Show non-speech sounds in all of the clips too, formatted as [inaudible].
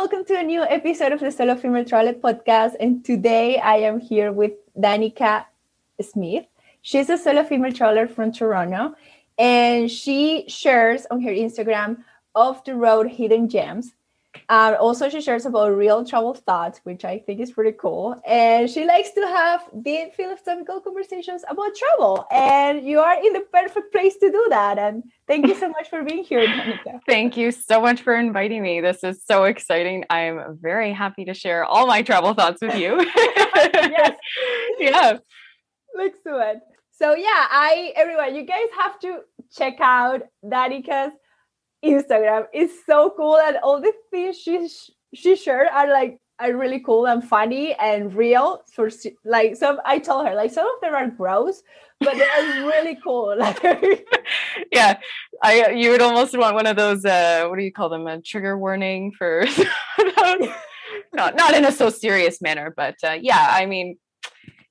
welcome to a new episode of the Solo Female Traveler podcast. And today I am here with Danica Smith. She's a solo female traveler from Toronto, and she shares on her Instagram off the road hidden gems. And also, she shares about real travel thoughts, which I think is pretty cool. And she likes to have deep philosophical conversations about travel. And you are in the perfect place to do that. And thank you so much for being here, Danica. Thank you so much for inviting me. This is so exciting. I'm very happy to share all my travel thoughts with you. [laughs] yes. [laughs] Yeah. It. So yeah, I everyone, you guys have to check out Danica's Instagram. It's so cool, and all the things she she shared are like are really cool and funny and real. For like some, I told her like some of them are gross, but they're really cool. [laughs] Like [laughs] yeah, I you would almost want one of those. uh What do you call them? A trigger warning for. [laughs] not not in a so serious manner, but uh, yeah, I mean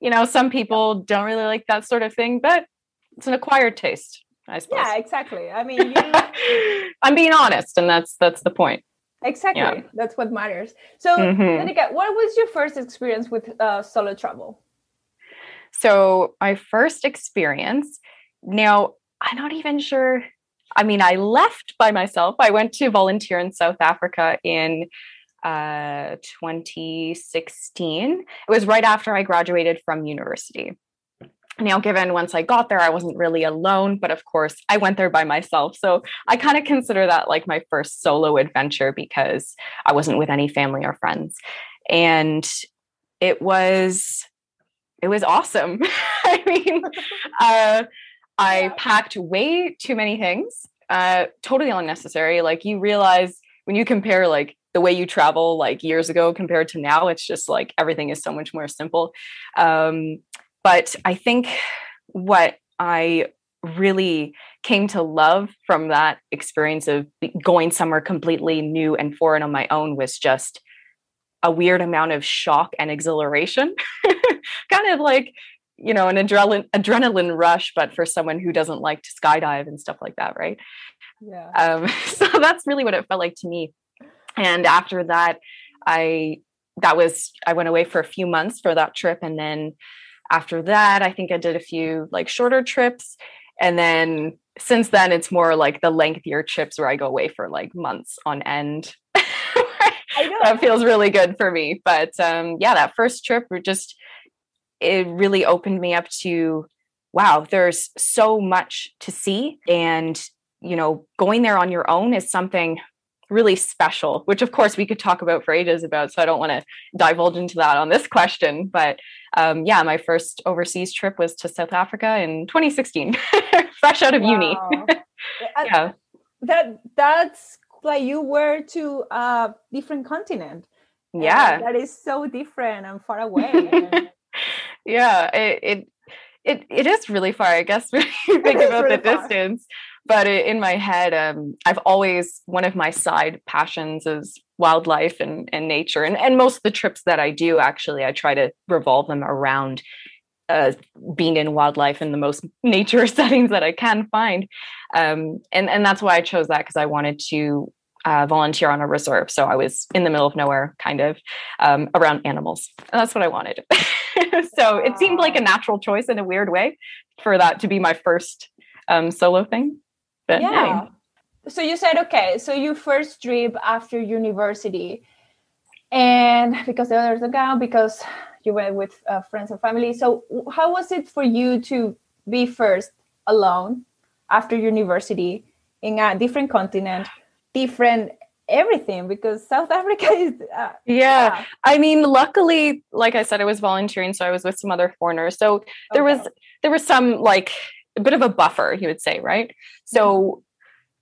you know, some people don't really like that sort of thing, but it's an acquired taste, I suppose. Yeah, exactly. I mean, you... [laughs] I'm being honest, and that's that's the point. Exactly, yeah. that's what matters. So, mm-hmm. what was your first experience with uh, solo travel? So, my first experience. Now, I'm not even sure. I mean, I left by myself. I went to volunteer in South Africa in uh, 2016. It was right after I graduated from university. Now, given once I got there, I wasn't really alone, but of course, I went there by myself. So I kind of consider that like my first solo adventure because I wasn't with any family or friends. And it was it was awesome. [laughs] I mean, [laughs] uh, I packed way too many things, uh, totally unnecessary. Like you realize when you compare like the way you travel like years ago compared to now it's just like everything is so much more simple. Um, but i think what i really came to love from that experience of going somewhere completely new and foreign on my own was just a weird amount of shock and exhilaration. [laughs] Kind of like you know an adrenaline adrenaline rush but for someone who doesn't like to skydive and stuff like that right? Yeah. Um, [laughs] so that's really what it felt like to me. And after that i that was i went away for a few months for that trip and then after that i think i did a few like shorter trips. And then since then it's more like the lengthier trips where i go away for like months on end. [laughs] I know. that feels really good for me. But um yeah that first trip just it really opened me up to wow there's so much to see and you know going there on your own is something really special, which of course we could talk about for ages about. So I don't want to divulge into that on this question. But um, yeah, my first overseas trip was to South Africa in 2016, [laughs] fresh out of wow. uni. [laughs] yeah. That that's like you were to a different continent. Yeah. that is so different and far [laughs] away. Yeah, it, it it it is really far, I guess, [laughs] when you think about really the far. distance but in my head um, i've always one of my side passions is wildlife and, and nature and, and most of the trips that i do actually i try to revolve them around uh, being in wildlife in the most [laughs] nature [laughs] settings that i can find um, and, and that's why i chose that because i wanted to uh, volunteer on a reserve so i was in the middle of nowhere kind of um, around animals and that's what i wanted [laughs] so it seemed like a natural choice in a weird way for that to be my first um, solo thing but yeah. Hey. So you said okay. So you first trip after university, and because the others are gone, because you went with uh, friends and family. So how was it for you to be first alone after university in a different continent, different everything because South [laughs] Africa is. Uh, yeah. yeah. I mean, luckily, like I said, I was volunteering, so I was with some other foreigners. So there okay. was there was some like a bit of a buffer, you would say, right? So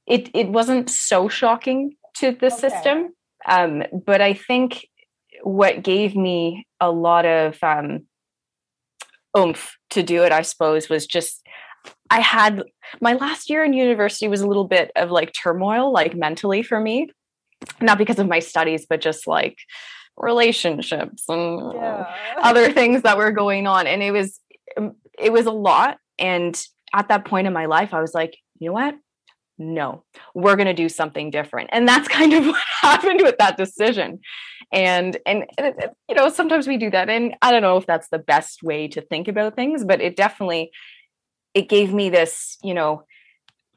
it it wasn't so shocking to the okay. system, um, but I think what gave me a lot of um, oomph to do it, I suppose, was just I had my last year in university was a little bit of like turmoil, like mentally for me, not because of my studies, but just like relationships and yeah. other things that were going on, and it was um, it was a lot and at that point in my life, I was like, you know what? no, we're going to do something different. And that's [laughs] kind of what happened with that decision. And, and, and uh, you know, sometimes we do that. And I don't know if that's the best way to think about things, but it definitely, it gave me this, you know,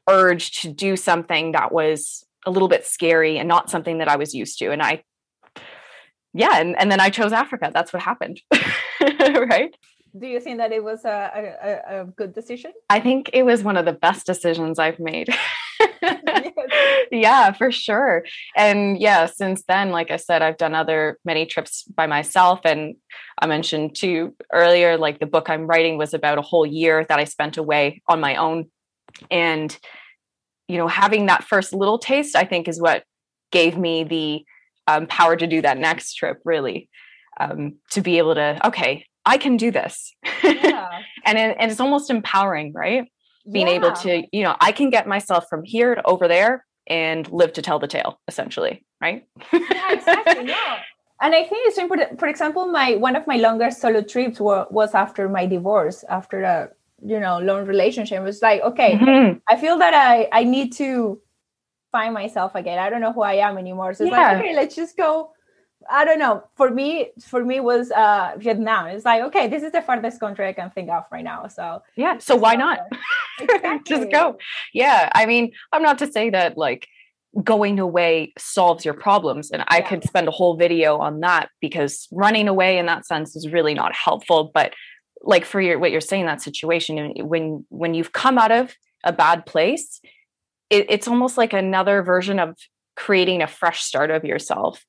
urge to do something that was a little bit scary and not something that I was used to. And I, yeah, and, and then I chose Africa. That's what happened. [laughs] right do you think that it was a, a, a, good decision? I think it was one of the best decisions I've made. [laughs] yeah, for sure. And yeah, since then, like I said, I've done other many trips by myself. And I mentioned too earlier, like the book I'm writing was about a whole year that I spent away on my own. And, you know, having that first little taste, I think is what gave me the um, power to do that next trip, really. Um, to be able to, okay, I can do this. [laughs] Yeah. and, it, and it's almost empowering, right? Being yeah. able to, you know, I can get myself from here to over there and live to tell the tale, essentially, right? yeah, exactly. Yeah. And I think it's important. For example, my one of my longest solo trips were, was after my divorce, after a you know long relationship. It was like, okay, mm-hmm. I feel that I I need to find myself again. I don't know who I am anymore. So it's yeah. like, okay, let's just go I don't know. For me, for me was uh, Vietnam. It's like, okay, this is the farthest country I can think of right now. So yeah, so why not? Exactly. [laughs] Just go. Yeah, I mean, I'm not to say that like going away solves your problems, and I yeah. could spend a whole video on that because running away in that sense is really not helpful. But like for your what you're saying, that situation when when you've come out of a bad place, it, it's almost like another version of creating a fresh start of yourself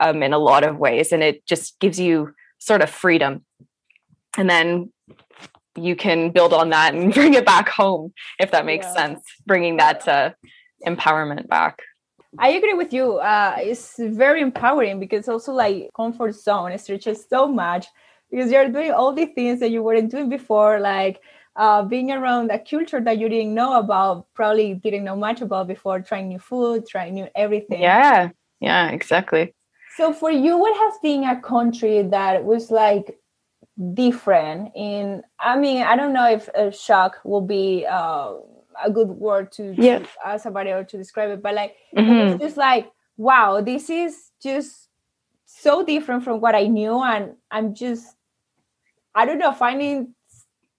um, in a lot of ways. And it just gives you sort of freedom. And then you can build on that and [laughs] bring it back home, if that makes yeah. sense, bringing that uh, empowerment back. I agree with you. Uh, it's very empowering because also like comfort zone stretches so much because you're doing all the things that you weren't doing before, like uh, being around a culture that you didn't know about, probably didn't know much about before, trying new food, trying new everything. Yeah, yeah, exactly. So for you, what has been a country that was like different in? I mean, I don't know if a shock will be uh, a good word to, yeah. to ask somebody or to describe it, but like mm-hmm. it's just like, wow, this is just so different from what I knew, and I'm just, I don't know, finding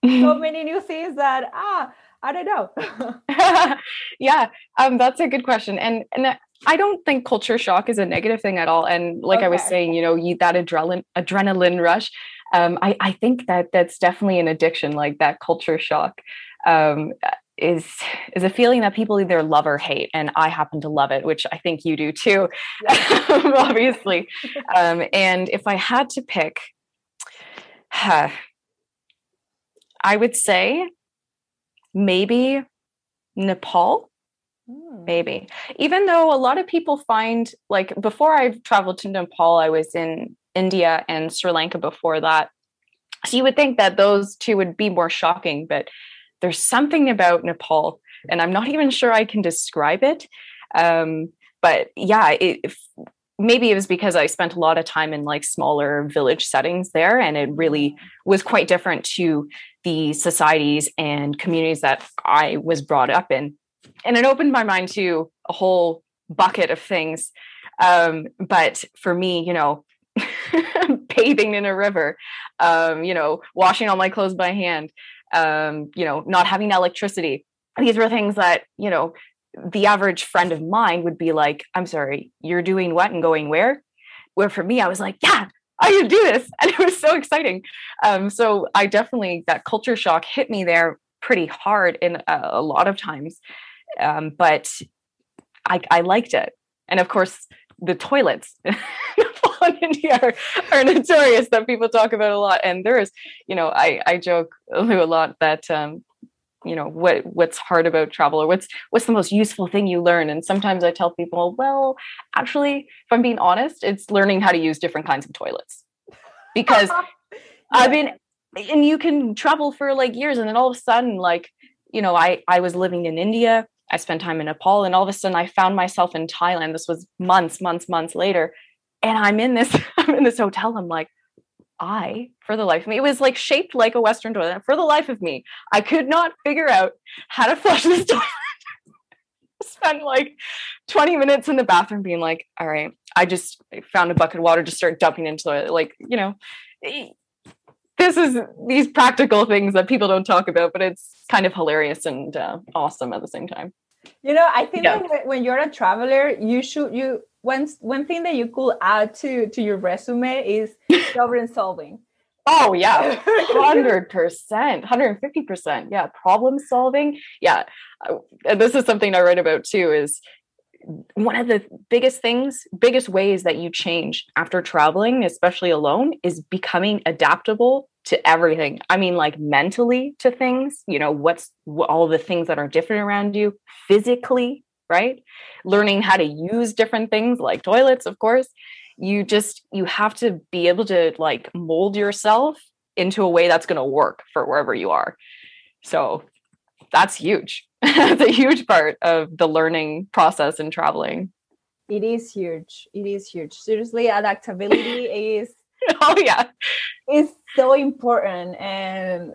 so [laughs] many new things that ah. I don't know. [laughs] yeah, um, that's a good question, and and I don't think culture shock is a negative thing at all. And like okay. I was saying, you know, you that adrenaline adrenaline rush. Um, I, I think that that's definitely an addiction, like that culture shock. Um, is is a feeling that people either love or hate and i happen to love it which i think you do too yeah. [laughs] obviously um, and if i had to pick huh, i would say maybe nepal Hmm. Maybe. Even though a lot of people find, like, before I traveled to Nepal, I was in India and Sri Lanka before that. So you would think that those two would be more shocking, but there's something about Nepal, and I'm not even sure I can describe it. Um, but yeah, it, if, maybe it was because I spent a lot of time in like smaller village settings there, and it really hmm. was quite different to the societies and communities that I was brought up in and it opened my mind to a whole bucket of things. Um, but for me, you know, [laughs] bathing in a river, um, you know, washing all my clothes by hand, um, you know, not having electricity. These were things that, you know, the average friend of mine would be like, I'm sorry, you're doing what and going where? Where for me, I was like, yeah, I can do this. [laughs] And it was so exciting. Um, so I definitely, that culture shock hit me there pretty hard in a, a lot of times. Um, but I, I liked it. And of course, the toilets [laughs] in India are, are, notorious that people talk about a lot. And there is, you know, I, I joke a lot that, um, you know, what what's hard about travel or what's what's the most useful thing you learn. And sometimes I tell people, well, actually, if I'm being honest, it's learning how to use different kinds of toilets. Because [laughs] yeah. I mean, and you can travel for like years and then all of a sudden, like, you know, I I was living in India I spent time in Nepal and all of a sudden I found myself in Thailand. This was months, months, months later. And I'm in this, [laughs] I'm in this hotel. I'm like, I, for the life of me, it was like shaped like a Western toilet. For the life of me, I could not figure out how to flush this [laughs] toilet. spent like 20 minutes in the bathroom being like, all right, I just found a bucket of water, just start dumping into it. Like, you know, this is these practical things that people don't talk about, but it's kind of hilarious and uh, awesome at the same time. You know, I think yeah. that when you're a traveler, you should you one one thing that you could add to to your resume is [laughs] problem solving. Oh yeah, [laughs] hundred percent, hundred fifty percent. Yeah, problem solving. Yeah, and this is something I write about too. Is one of the biggest things, biggest ways that you change after traveling, especially alone, is becoming adaptable to everything. I mean, like mentally to things. You know, what's all the things that are different around you, physically, right? Learning how to use different things like toilets, of course. You just you have to be able to like mold yourself into a way that's going to work for wherever you are. So that's huge. [laughs] That's a huge part of the learning process in traveling. It is huge. It is huge. Seriously adaptability is [laughs] oh yeah. is so important and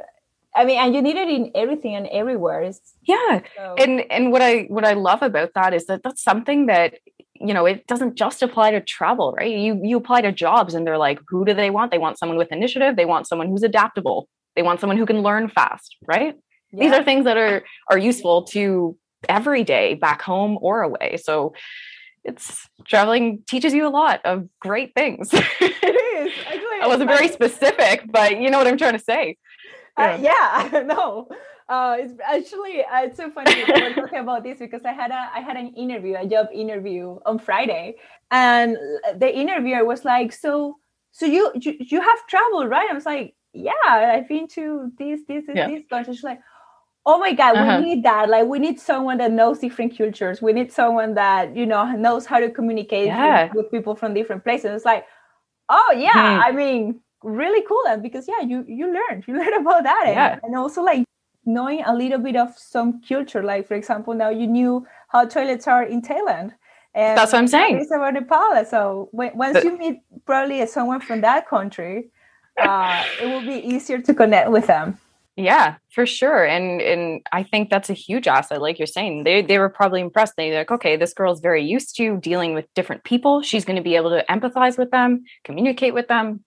I mean, and you need it in everything and everywhere. It's, yeah, so. and and what I what I love about that is that that's something that you know it doesn't just apply to travel right? You you apply to jobs and they're like who do they want? They want someone with initiative. They want someone who's adaptable. They want someone who can learn fast right? Yeah. these are things that are are useful to every day back home or away. So it's traveling teaches you a lot of great things. [laughs] It is. Actually, i wasn't very specific but you know what i'm trying to say uh, yeah, yeah [laughs] no uh, it's actually uh, it's so funny we're talking about this because I had a I had an interview, a job interview on Friday, and the interviewer was like, "So, so you you, you have traveled, right?" I was like, "Yeah, I've been to this this yeah. this country." She's like, "Oh my god, uh-huh. we need that! Like, we need someone that knows different cultures. We need someone that you know knows how to communicate yeah. with, with, people from different places." It's like, "Oh yeah, hmm. I mean." Really cool and because yeah you you learn you [laughs] learn about that yeah. and, and also like knowing a little bit of some culture. Like, for example, now you knew how toilets are in Thailand. And That's what I'm saying. It's about Nepal. So when, once but, you meet probably someone from that country, uh, it will be easier to connect with them. Yeah, for sure. And and I think that's a huge asset. Like you're saying, they they were probably impressed. they're like, okay, this girl's very used to dealing with different people. She's going to be able to empathize with them, communicate with them,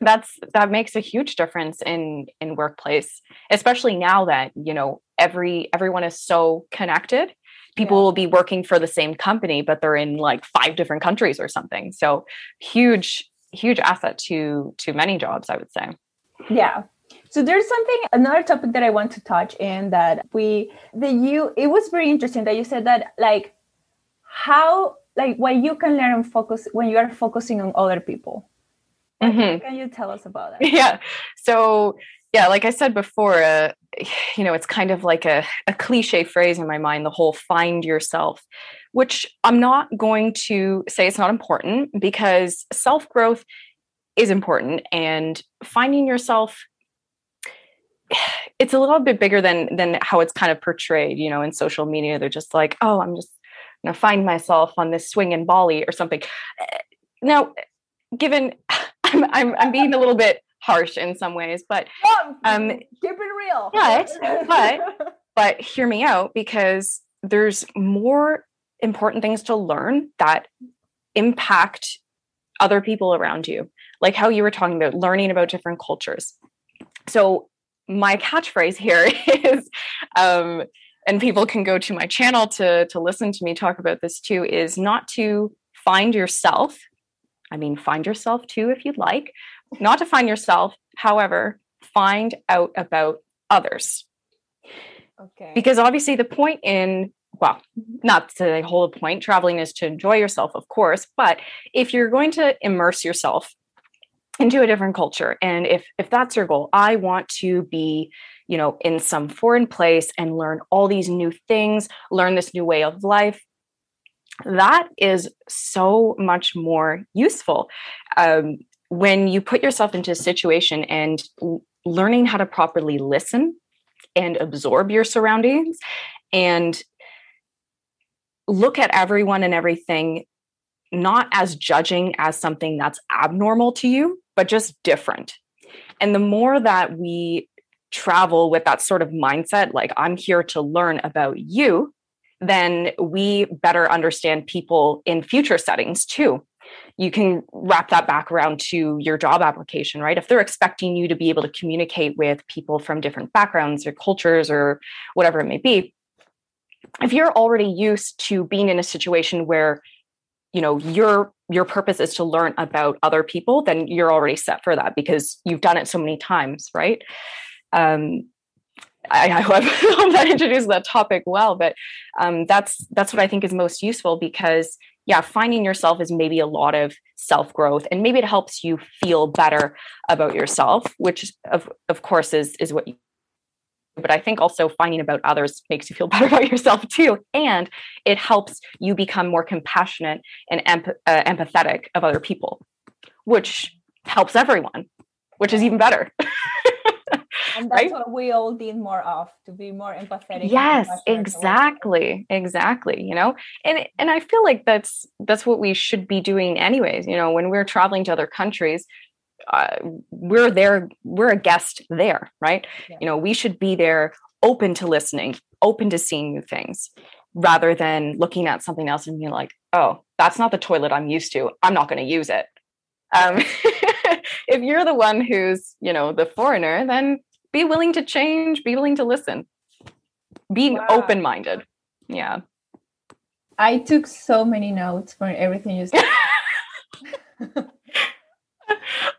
that's that makes a huge difference in in workplace especially now that you know every everyone is so connected. People yeah. will be working for the same company but they're in like five different countries or something. So huge huge asset to to many jobs i would say. Yeah. So there's something another topic that i want to touch in that we that you it was very interesting that you said that like how like what you can learn and focus when you are focusing on other people Mm-hmm. Can you tell us about that? Yeah. So, yeah, like I said before, uh, you know, it's kind of like a, a cliche phrase in my mind, the whole find yourself, which I'm not going to say it's not important because self growth is important and finding yourself [sighs] it's a little bit bigger than than how it's kind of portrayed you know in social media they're just like oh i'm just gonna find myself on this swing in bali or something now given I'm, I'm, I'm being a little bit harsh in some ways, but um, keep it real. But but [laughs] but hear me out because there's more important things to learn that impact other people around you, like how you were talking about learning about different cultures. So my catchphrase here [laughs] is, um, and people can go to my channel to to listen to me talk about this too, is not to find yourself I mean, find yourself too if you'd like. Not to find yourself, however, find out about others. Okay. Because obviously, the point in, well, not to the whole point, traveling is to enjoy yourself, of course, but if you're going to immerse yourself into a different culture, and if if that's your goal, I want to be you know in some foreign place and learn all these new things learn this new way of life that is so much more useful um, when you put yourself into a situation and learning how to properly listen and absorb your surroundings and look at everyone and everything not as judging as something that's abnormal to you but just different. And the more that we travel with that sort of mindset like i'm here to learn about you then we better understand people in future settings too you can wrap that back around to your job application, right? If they're expecting you to be able to communicate with people from different backgrounds or cultures or whatever it may be, if you're already used to being in a situation where you know your your purpose is to learn about other people then you're already set for that because you've done it so many times right um I, [laughs] I hope, that introduces that topic well, but um, that's that's what I think is most useful because yeah, finding yourself is maybe a lot of self growth, and maybe it helps you feel better about yourself, which of of course is is what. You, but I think also finding about others makes you feel [laughs] better about yourself too, and it helps you become more compassionate and emp- uh, empathetic of other people, which helps everyone, which is even better. [laughs] and that's right? what we all need more of to be more empathetic yes exactly exactly you know and and i feel like that's that's what we should be doing anyways you know when we're traveling to other countries uh, we're there we're a guest there right yeah. you know we should be there open to listening open to seeing new things rather than looking at something else and being like oh that's not the toilet i'm used to i'm not going to use it um, [laughs] if you're the one who's you know the foreigner then be willing to change, be willing to listen, being wow. open minded. Yeah. I took so many notes for everything you said. [laughs]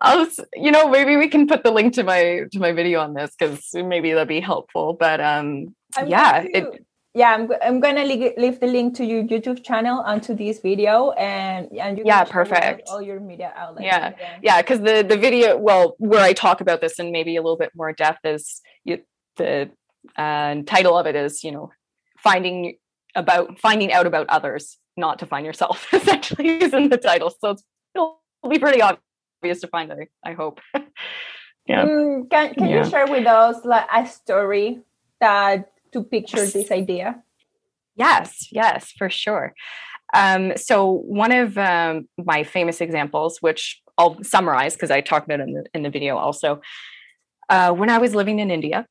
I was, you know, maybe we can put the link to my to my video on this because maybe that'd be helpful. But um, I'm yeah, it, yeah, I'm I'm gonna leave the link to your YouTube channel onto this video, and and you yeah, perfect. All your media outlets. Yeah, yeah, because the the video, well, where I talk about this and maybe a little bit more depth is you, the uh, title of it is you know finding about finding out about others, not to find yourself. [laughs] Essentially, is in the title, so it'll be pretty obvious to find. I I hope. [laughs] yeah. Mm, can can yeah. you share with us like a story that to picture this idea? Yes, yes, for sure. Um, so one of um, my famous examples, which I'll summarize because I talked about in the, in the video also, uh, when I was living in India,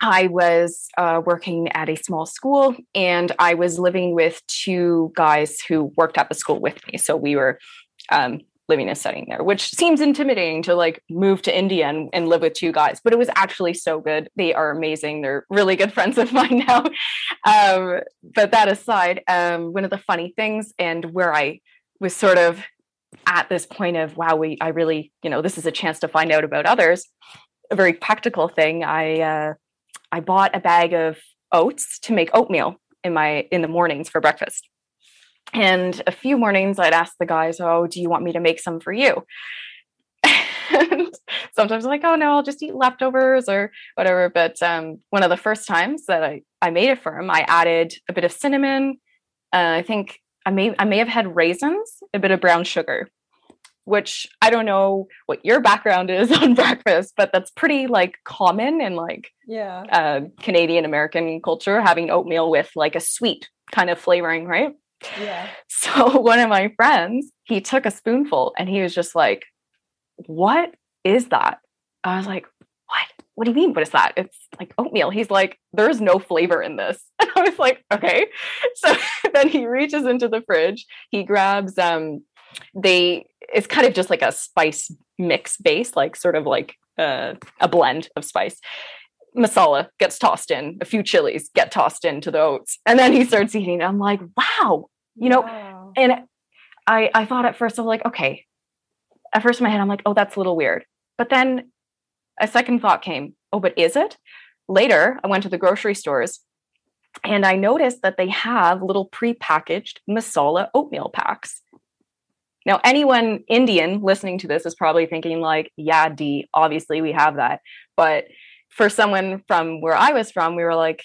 I was uh, working at a small school and I was living with two guys who worked at the school with me. So we were um, living and studying there, which seems intimidating to like move to India and, and, live with two guys, but it was actually so good. They are amazing. They're really good [laughs] friends of mine now. Um, but that aside, um, one of the funny things and where I was sort of at this point of, wow, we, I really, you know, this is a chance to find out about others. A very practical thing. I, uh, I bought a bag of oats to make oatmeal in my, in the mornings for breakfast and a few mornings I'd ask the guys, Oh, do you want me to make some for you? [laughs] and sometimes I'm like, Oh, no, I'll just eat leftovers or whatever. But um, one of the first times that I, I made it for him, I added a bit of cinnamon. Uh, I think I may, I may have had raisins, a bit of brown sugar, which I don't know what your background is [laughs] on breakfast, but that's pretty like common in like yeah uh, Canadian American culture, having oatmeal with like a sweet kind of flavoring, right? Yeah. [laughs] So one of my friends, he took a spoonful and he was just like, What is that? I was like, What? What do you mean? What is that? It's like oatmeal. He's like, There's no flavor in this. And [laughs] I was like, Okay. [laughs] So then he reaches into the fridge, he grabs um they it's kind of just like a spice mix base, like sort of like uh, a blend of spice masala gets tossed in, a few chilies get tossed into the oats, and then he starts eating. I'm like, wow, you know. Wow. And I I thought at first I'm like, okay. At first in my head, I'm like, oh, that's a little weird. But then a second thought came, oh, but is it? Later, I went to the grocery stores and I noticed that they have little pre-packaged masala oatmeal packs. Now, anyone Indian listening to this is probably thinking, like, yeah, Dee, obviously we have that. But for someone from where I was from, we were like,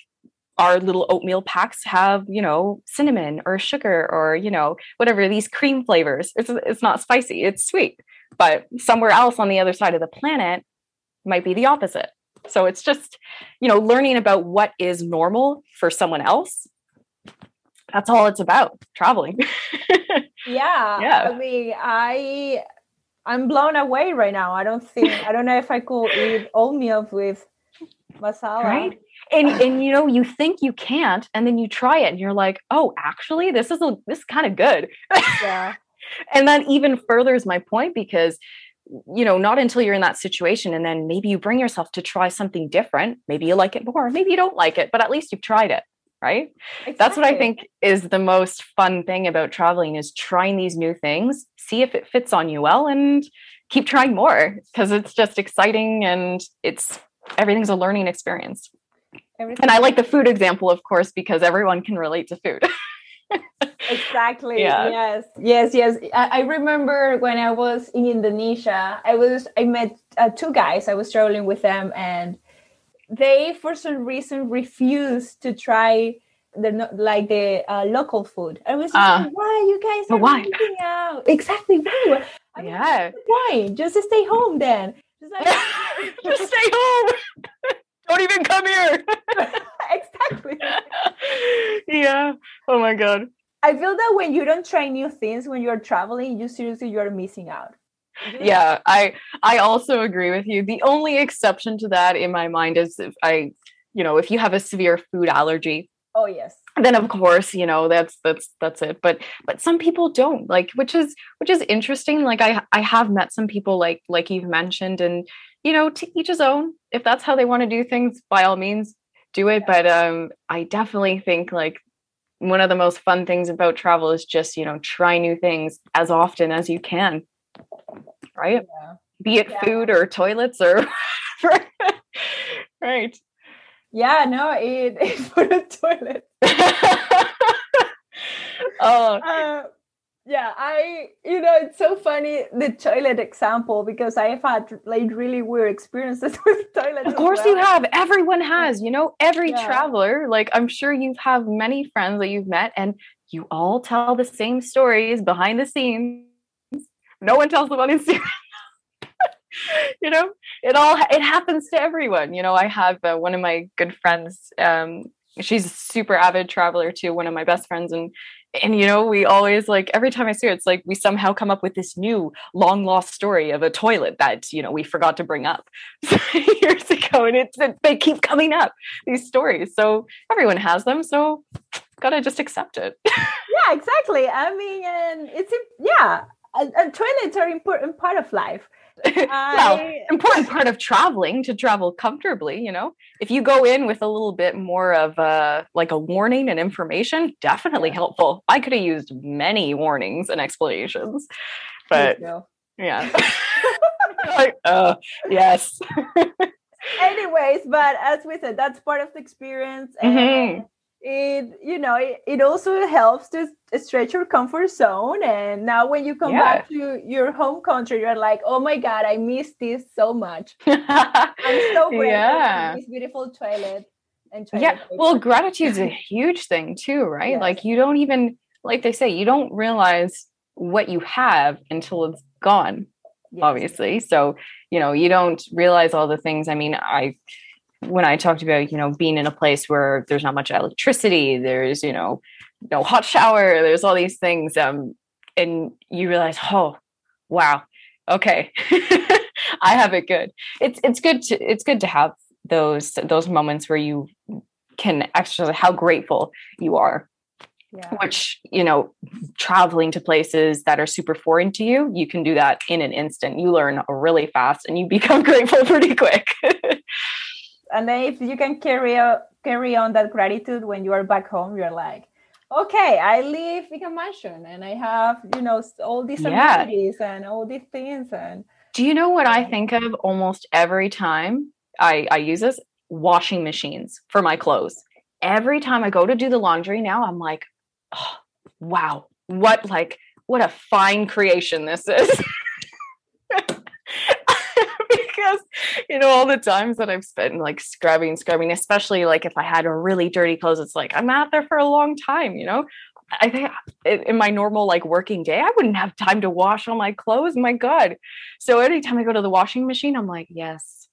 our little oatmeal packs have, you know, cinnamon or sugar or, you know, whatever these cream flavors. It's, it's not spicy, it's sweet. But somewhere else on the other side of the planet might be the opposite. So it's just, you know, learning about what is normal for someone else. That's all it's about traveling. [laughs] yeah. Yeah. I mean, I I'm blown away right now. I don't think I don't know if I could eat oatmeal with masala. Right? and and you know you think you can't and then you try it and you're like oh actually this is a, this is kind of good yeah [laughs] and that even furthers my point because you know not until you're in that situation and then maybe you bring yourself to try something different maybe you like it more maybe you don't like it but at least you've tried it right exactly. that's what i think is the most fun thing about traveling is trying these new things see if it fits on you well and keep trying more because it's just exciting and it's everything's a learning experience. Everything. and i like the food example of course because everyone can relate to food. [laughs] Exactly yeah. yes. Yes yes. I, I, remember when i was in indonesia i was i met uh, two guys. I was traveling with them and they for some reason refused to try the like the uh, local food. I was uh, like why? You guys are why? out. Exactly why? I mean, yeah. why? Just stay home then just, like, [laughs] just stay home [laughs] don't even come here [laughs] exactly yeah oh my god I feel that when you don't try new things when you're traveling, you seriously you are missing out. Yeah, I I also agree with you. The only exception to that in my mind is if I, you know, if you have a severe food allergy. Oh yes. Then of course, you know, that's that's that's it. But but some people don't like which is which is interesting. Like I I have met some people like like you've mentioned and you know, to each his own. If that's how they want to do things, by all means, do it. But um I definitely think like one of the most fun things about travel is just you know try new things as often as you can right yeah. be it yeah. food or toilets or [laughs] right yeah no it, [laughs] for the toilet. [laughs] Oh. Uh, yeah i you know it's so funny the toilet example because i've had like really weird experiences [laughs] with toilets of course well. you have. Everyone has you know every yeah. traveler like i'm sure you have many friends that you've met and you all tell the same stories behind the scenes. No one tells them on instagram [laughs] you know it all it happens to everyone. You know i have uh, one of my good friends um she's a super avid traveler too one of my best friends and and you know we always like every time i see her it's like we somehow come up with this new long lost story of a toilet that you know we forgot to bring up [laughs] years ago and it's they keep coming up these stories. So everyone has them so gotta just accept it. [laughs] Yeah exactly. I mean and it's yeah toilets are important part of life [laughs] well, important part of traveling to travel comfortably, you know. If you go in with a little bit more of a like a warning and information, definitely yeah. helpful. I could have used many warnings and explanations. But yeah. [laughs] [laughs] like, uh, yes. Anyways, but as we said, that's part of the experience. And mm-hmm it you know it, it also helps to stretch your comfort zone and now when you come yeah. back to your home country you're like oh my god i miss this so much [laughs] i'm so grateful yeah. for this beautiful toilet and toilet yeah paper. well gratitude is a [laughs] huge thing too right yes. like you don't even like they say you don't realize what you have until it's gone yes. obviously so you know you don't realize all the things i mean i when I talked about, you know, being in a place where there's not much electricity, there's, you know, no hot shower, there's all these things. Um, and you realize, oh, wow, okay, [laughs] I have it good. It's it's good to it's good to have those those moments where you can exercise how grateful you are. Yeah. Which, you know, traveling to places that are super foreign to you, you can do that in an instant. You learn really fast and you become [laughs] grateful pretty quick [laughs] and then if you can carry out, carry on that gratitude when you are back home you're like okay i live in a mansion and i have you know all these amenities yeah. and all these things and do you know what i think of almost every time i i use this? Washing machines for my clothes. Every time i go to do the laundry now i'm like oh, wow. What like what a fine creation this is [laughs] because you know all the times that I've spent like scrubbing, scrubbing, especially like if I had a really dirty clothes, it's like I'm out there for a long time. You know, I think in my normal like working day, I wouldn't have time to wash all my clothes. My God! So anytime I go to the washing machine, I'm like, yes,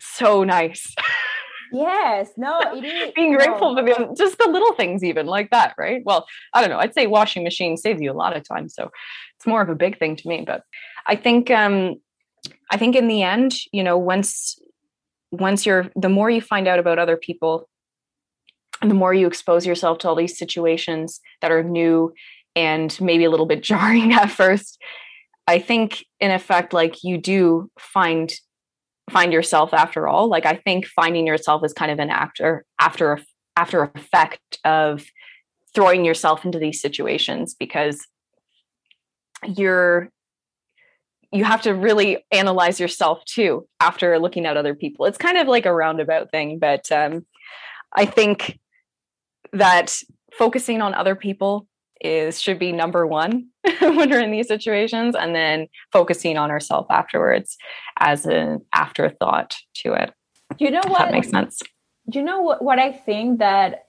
so nice. Yes, no, [laughs] it is. Being grateful no. for the, just the little things, even like that, right? Well, I don't know. I'd say washing machine saves you a lot of time, so it's more of a big thing to me. But I think um, I think in the end, you know, once once you're the more you find out about other people the more you expose yourself to all these situations that are new and maybe a little bit [laughs] jarring at first i think in effect like you do find find yourself after all. Like i think finding yourself is kind of an after after after effect of throwing yourself into these situations because you're you have to really analyze yourself too after looking at other people. It's kind of like a roundabout thing, but um, I think that focusing on other people is should be number one [laughs] when we're in these situations, and then focusing on ourselves afterwards as an afterthought to it. You know what that makes sense. You know what? What I think that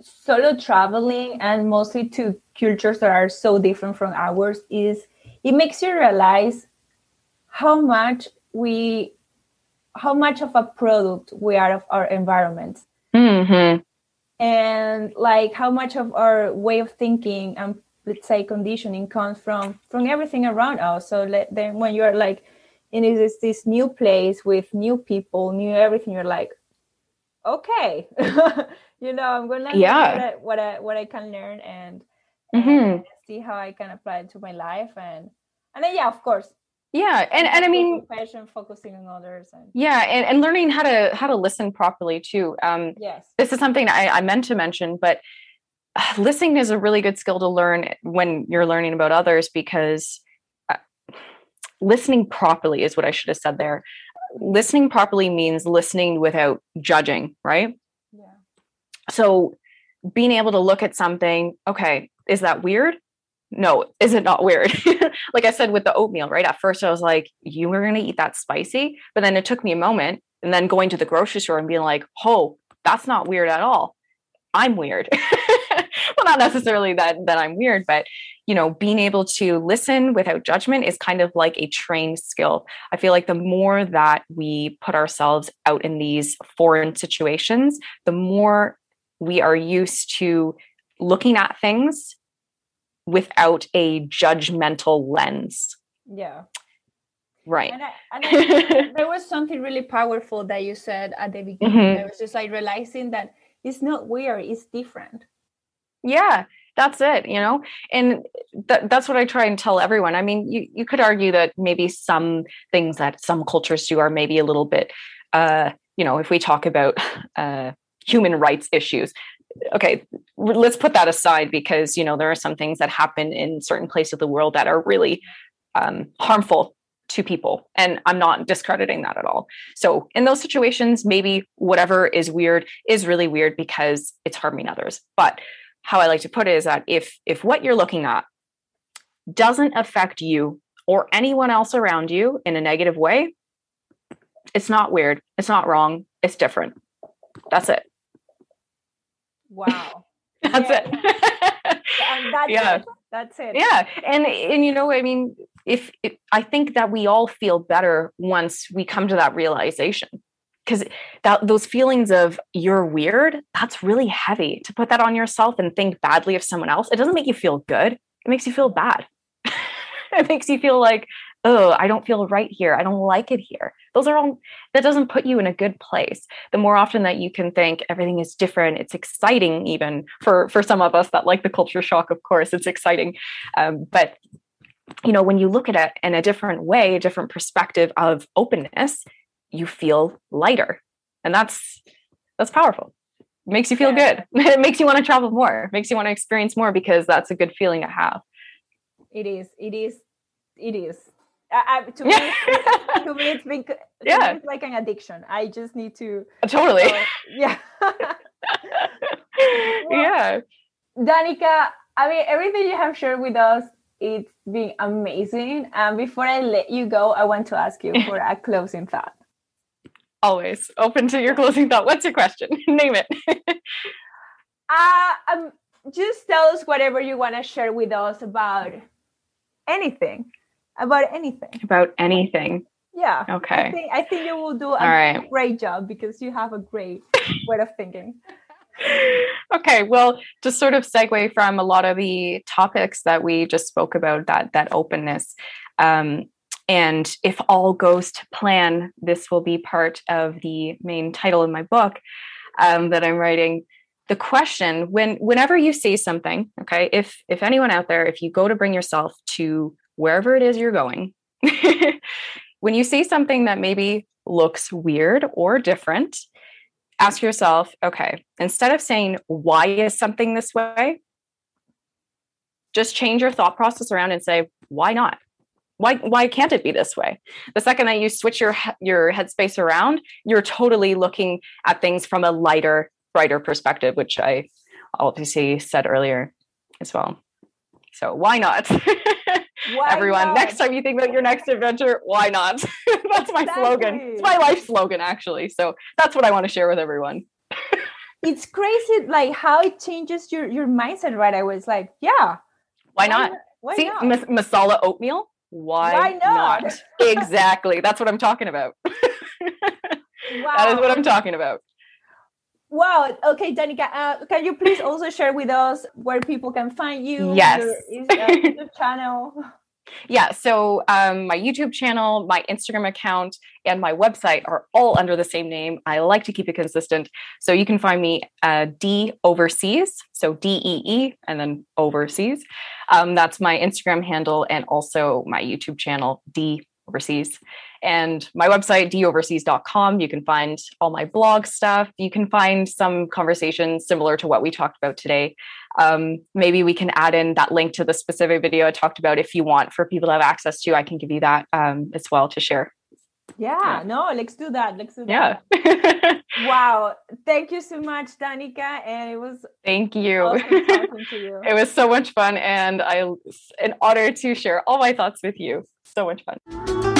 solo traveling and mostly to cultures that are so different from ours is it makes you realize how much we how much of a product we are of our environment mm-hmm. and like how much of our way of thinking and let's say conditioning comes from from everything around us so let, then when you're like in this this new place with new people new everything you're like okay [laughs] you know i'm gonna yeah what I, what I, what I can learn and mm-hmm. See how I can apply it to my life and and then yeah, of course. Yeah, and and I mean, passion focusing on others. And, yeah, and, and learning how to how to listen properly too. Um, yes, this is something I, I meant to mention, but uh, listening is a really good skill to learn when you're learning about others because uh, listening properly is what I should have said there. Listening properly means listening without judging, right? Yeah. So being able to look at something, okay, is that weird? No, is it not weird? [laughs] like I said with the oatmeal, right? At first I was like, you were going to eat that spicy. But then it took me a moment and then going to the grocery store and being like, oh, that's not weird at all. I'm weird. [laughs] well, not necessarily that that I'm weird, but you know, being able to listen without judgment is kind of like a trained skill. I feel like the more that we put ourselves out in these foreign situations, the more we are used to looking at things without a judgmental lens. Yeah. Right. And, I, and I, [laughs] there was something really powerful that you said at the beginning. Mm-hmm. I was just like realizing that it's not weird, it's different. Yeah, that's it, you know? And th- that's what I try and tell everyone. I mean, you, you could argue that maybe some things that some cultures do are maybe a little bit, uh, you know, if we talk about [laughs] uh, human rights issues, okay let's put that aside because you know there are some things that happen in certain places of the world that are really um, harmful to people and i'm not discrediting that at all. So in those situations maybe whatever is weird is really weird because it's harming others. But how i like to put it is that if if what you're looking at doesn't affect you or anyone else around you in a negative way it's not weird it's not wrong it's different. That's it Wow. [laughs] that's yeah. it. [laughs] that's yeah. It. That's it. Yeah. And and you know, I mean, if it, I think that we all feel better once we come to that realization. Because that those feelings of you're weird, that's really heavy to put that on yourself and think badly of someone else. It doesn't make you feel good. It makes you feel bad. [laughs] it makes you feel like, oh, I don't feel right here. I don't like it here. Those are all, that doesn't put you in a good place. The more often that you can think everything is different, it's exciting, even for, for some of us that like the culture shock, of course, it's exciting. Um, but, you know, when you look at it in a different way, a different perspective of openness, you feel lighter. And that's, that's powerful. It makes you feel yeah. good. [laughs] it makes you want to travel more, it makes you want to experience more because that's a good feeling to have. It is. It is. It is I, to, me, [laughs] to me, it's been yeah. it's like an addiction. I just need to totally. Uh, yeah. [laughs] well, yeah. Danica, I mean, everything you have shared with us, it's been amazing. And before I let you go, I want to ask you [laughs] for a closing thought. Always open to your closing thought. What's your question? Name it. uh, um, just tell us whatever you want to share with us about anything about anything. About anything. Yeah. Okay. I think I think you will do a right. great job because you have a great [laughs] way of thinking. okay, well, to sort of segue from a lot of the topics that we just spoke about, that that openness. Um, And if all goes to plan, this will be part of the main title of my book um, that I'm writing. The question when whenever you say something, okay, if if anyone out there, if you go to bring yourself to wherever it is you're going, [laughs] when you see something that maybe looks weird or different, ask yourself, okay, instead of saying, why is something this way? Just change your thought process around and say, why not? Why, why can't it be this way? The second that you switch your your headspace around, you're totally looking at things from a lighter, brighter perspective, which I obviously said earlier as well. So why not? [laughs] Why Everyone, not? next time you think about your next adventure, why not? [laughs] that's my exactly. slogan. It's my life slogan, actually. So that's what I want to share with everyone. it's crazy, like how it changes your your mindset. Right? I was like, yeah, why, not? Why See, not? Mas- masala oatmeal. Why, why not? not? exactly. That's what I'm talking about. wow. [laughs] That is what I'm talking about. Wow. Okay, Danica, uh, can you please also share with us where people can find you? Yes. Your YouTube [laughs] channel. Yeah. So um, my YouTube channel, my Instagram account, and my website are all under the same name. I like to keep it consistent. So you can find me uh, Dee Overseas. So D E E and then Overseas. Um, that's my Instagram handle and also my YouTube channel, Dee Overseas. And my website, deeoverseas.com, you can find all my blog stuff. You can find some conversations similar to what we talked about today. Um, maybe we can add in that link to the specific video I talked about if you want for people to have access to. I can give you that um, as well to share. Yeah, yeah, no, let's do that. Let's do that. Yeah. [laughs] wow. Thank you so much, Danica. And it was thank you. Awesome [laughs] you. it was so much fun and I an honor to share all my thoughts with you. So much fun.